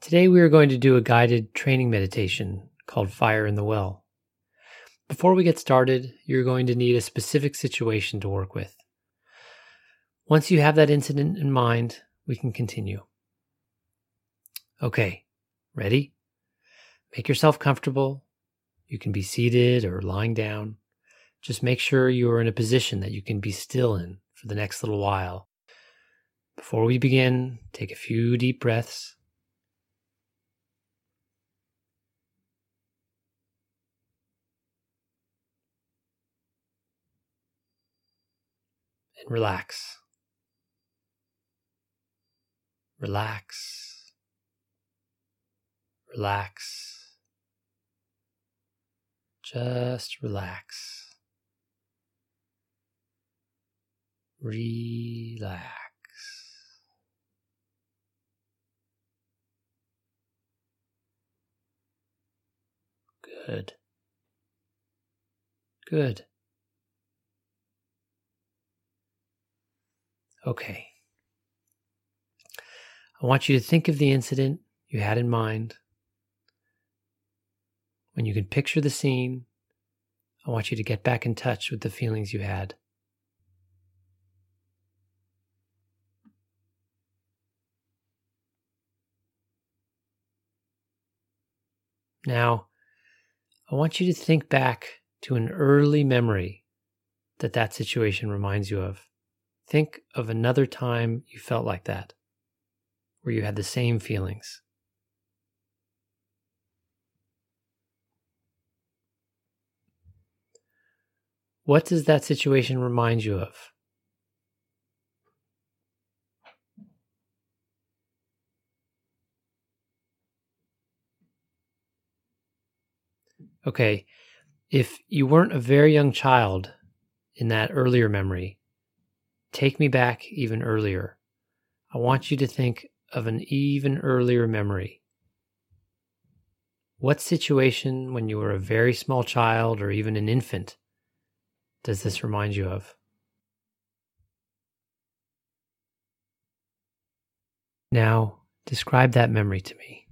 Today, we are going to do a guided training meditation called Fire in the Well. Before we get started, you're going to need a specific situation to work with. Once you have that incident in mind, we can continue. Okay, ready? Make yourself comfortable. You can be seated or lying down. Just make sure you are in a position that you can be still in for the next little while. Before we begin, take a few deep breaths. And relax. Relax. Relax. Just relax. Relax. Good. Good. Okay. I want you to think of the incident you had in mind. When you can picture the scene, I want you to get back in touch with the feelings you had. Now, I want you to think back to an early memory that that situation reminds you of. Think of another time you felt like that, where you had the same feelings. What does that situation remind you of? Okay, if you weren't a very young child in that earlier memory, take me back even earlier. I want you to think of an even earlier memory. What situation when you were a very small child or even an infant does this remind you of? Now, describe that memory to me.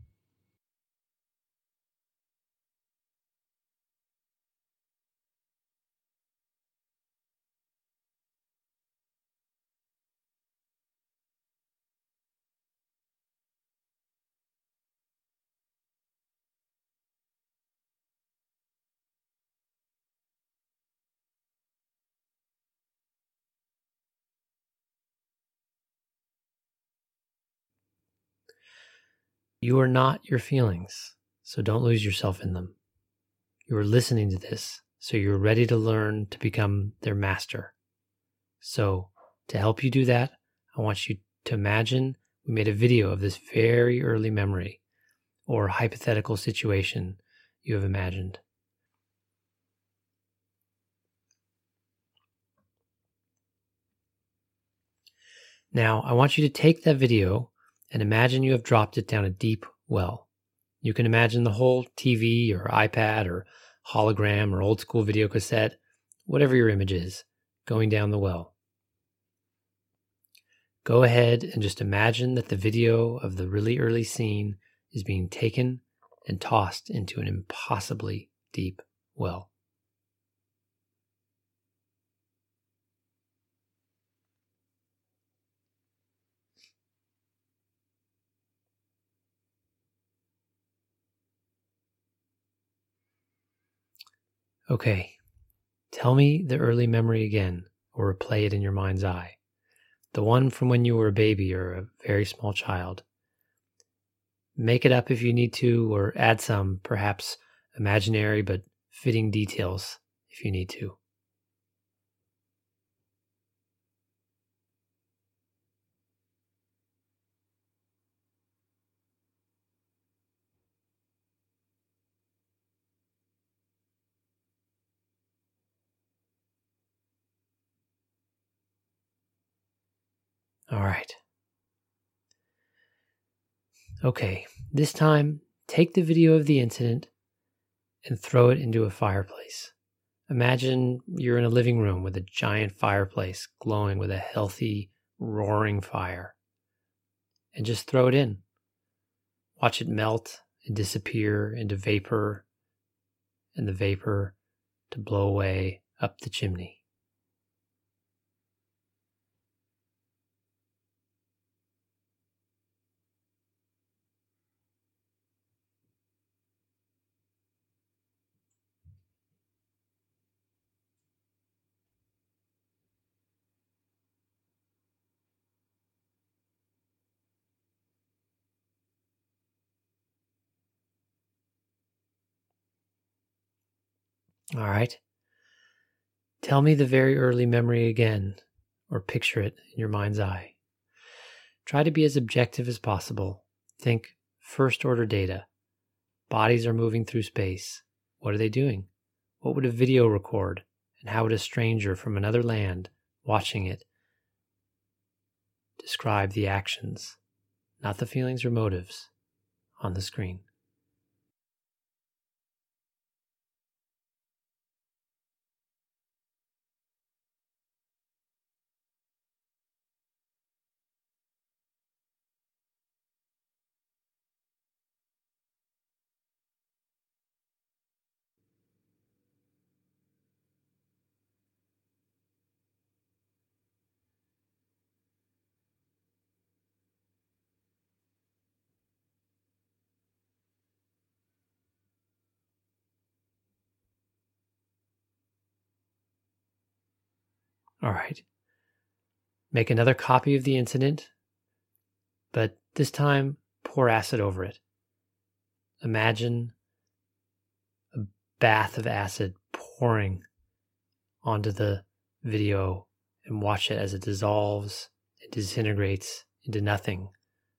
You are not your feelings, so don't lose yourself in them. You are listening to this, so you're ready to learn to become their master. So, to help you do that, I want you to imagine we made a video of this very early memory or hypothetical situation you have imagined. Now, I want you to take that video and imagine you have dropped it down a deep well. You can imagine the whole TV or iPad or hologram or old school video cassette, whatever your image is, going down the well. Go ahead and just imagine that the video of the really early scene is being taken and tossed into an impossibly deep well. Okay, tell me the early memory again, or replay it in your mind's eye. The one from when you were a baby or a very small child. Make it up if you need to, or add some, perhaps imaginary but fitting details if you need to. All right. Okay, this time take the video of the incident and throw it into a fireplace. Imagine you're in a living room with a giant fireplace glowing with a healthy, roaring fire. And just throw it in. Watch it melt and disappear into vapor, and the vapor to blow away up the chimney. All right. Tell me the very early memory again, or picture it in your mind's eye. Try to be as objective as possible. Think first order data. Bodies are moving through space. What are they doing? What would a video record? And how would a stranger from another land watching it describe the actions, not the feelings or motives, on the screen? All right. Make another copy of the incident, but this time pour acid over it. Imagine a bath of acid pouring onto the video and watch it as it dissolves and disintegrates into nothing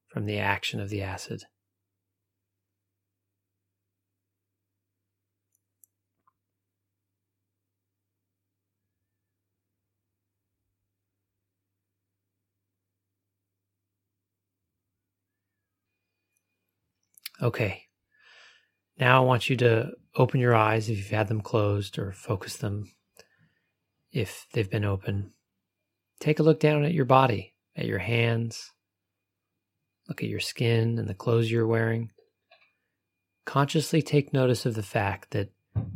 from the action of the acid. Okay. Now I want you to open your eyes if you've had them closed or focus them if they've been open. Take a look down at your body, at your hands. Look at your skin and the clothes you're wearing. Consciously take notice of the fact that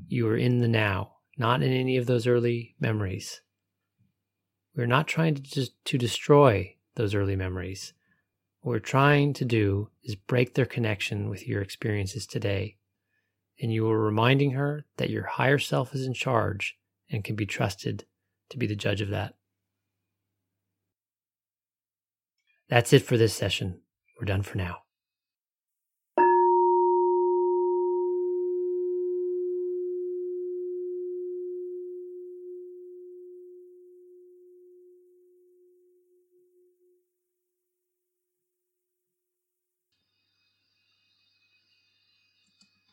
you are in the now, not in any of those early memories. We're not trying to just to destroy those early memories. What we're trying to do is break their connection with your experiences today. And you are reminding her that your higher self is in charge and can be trusted to be the judge of that. That's it for this session. We're done for now.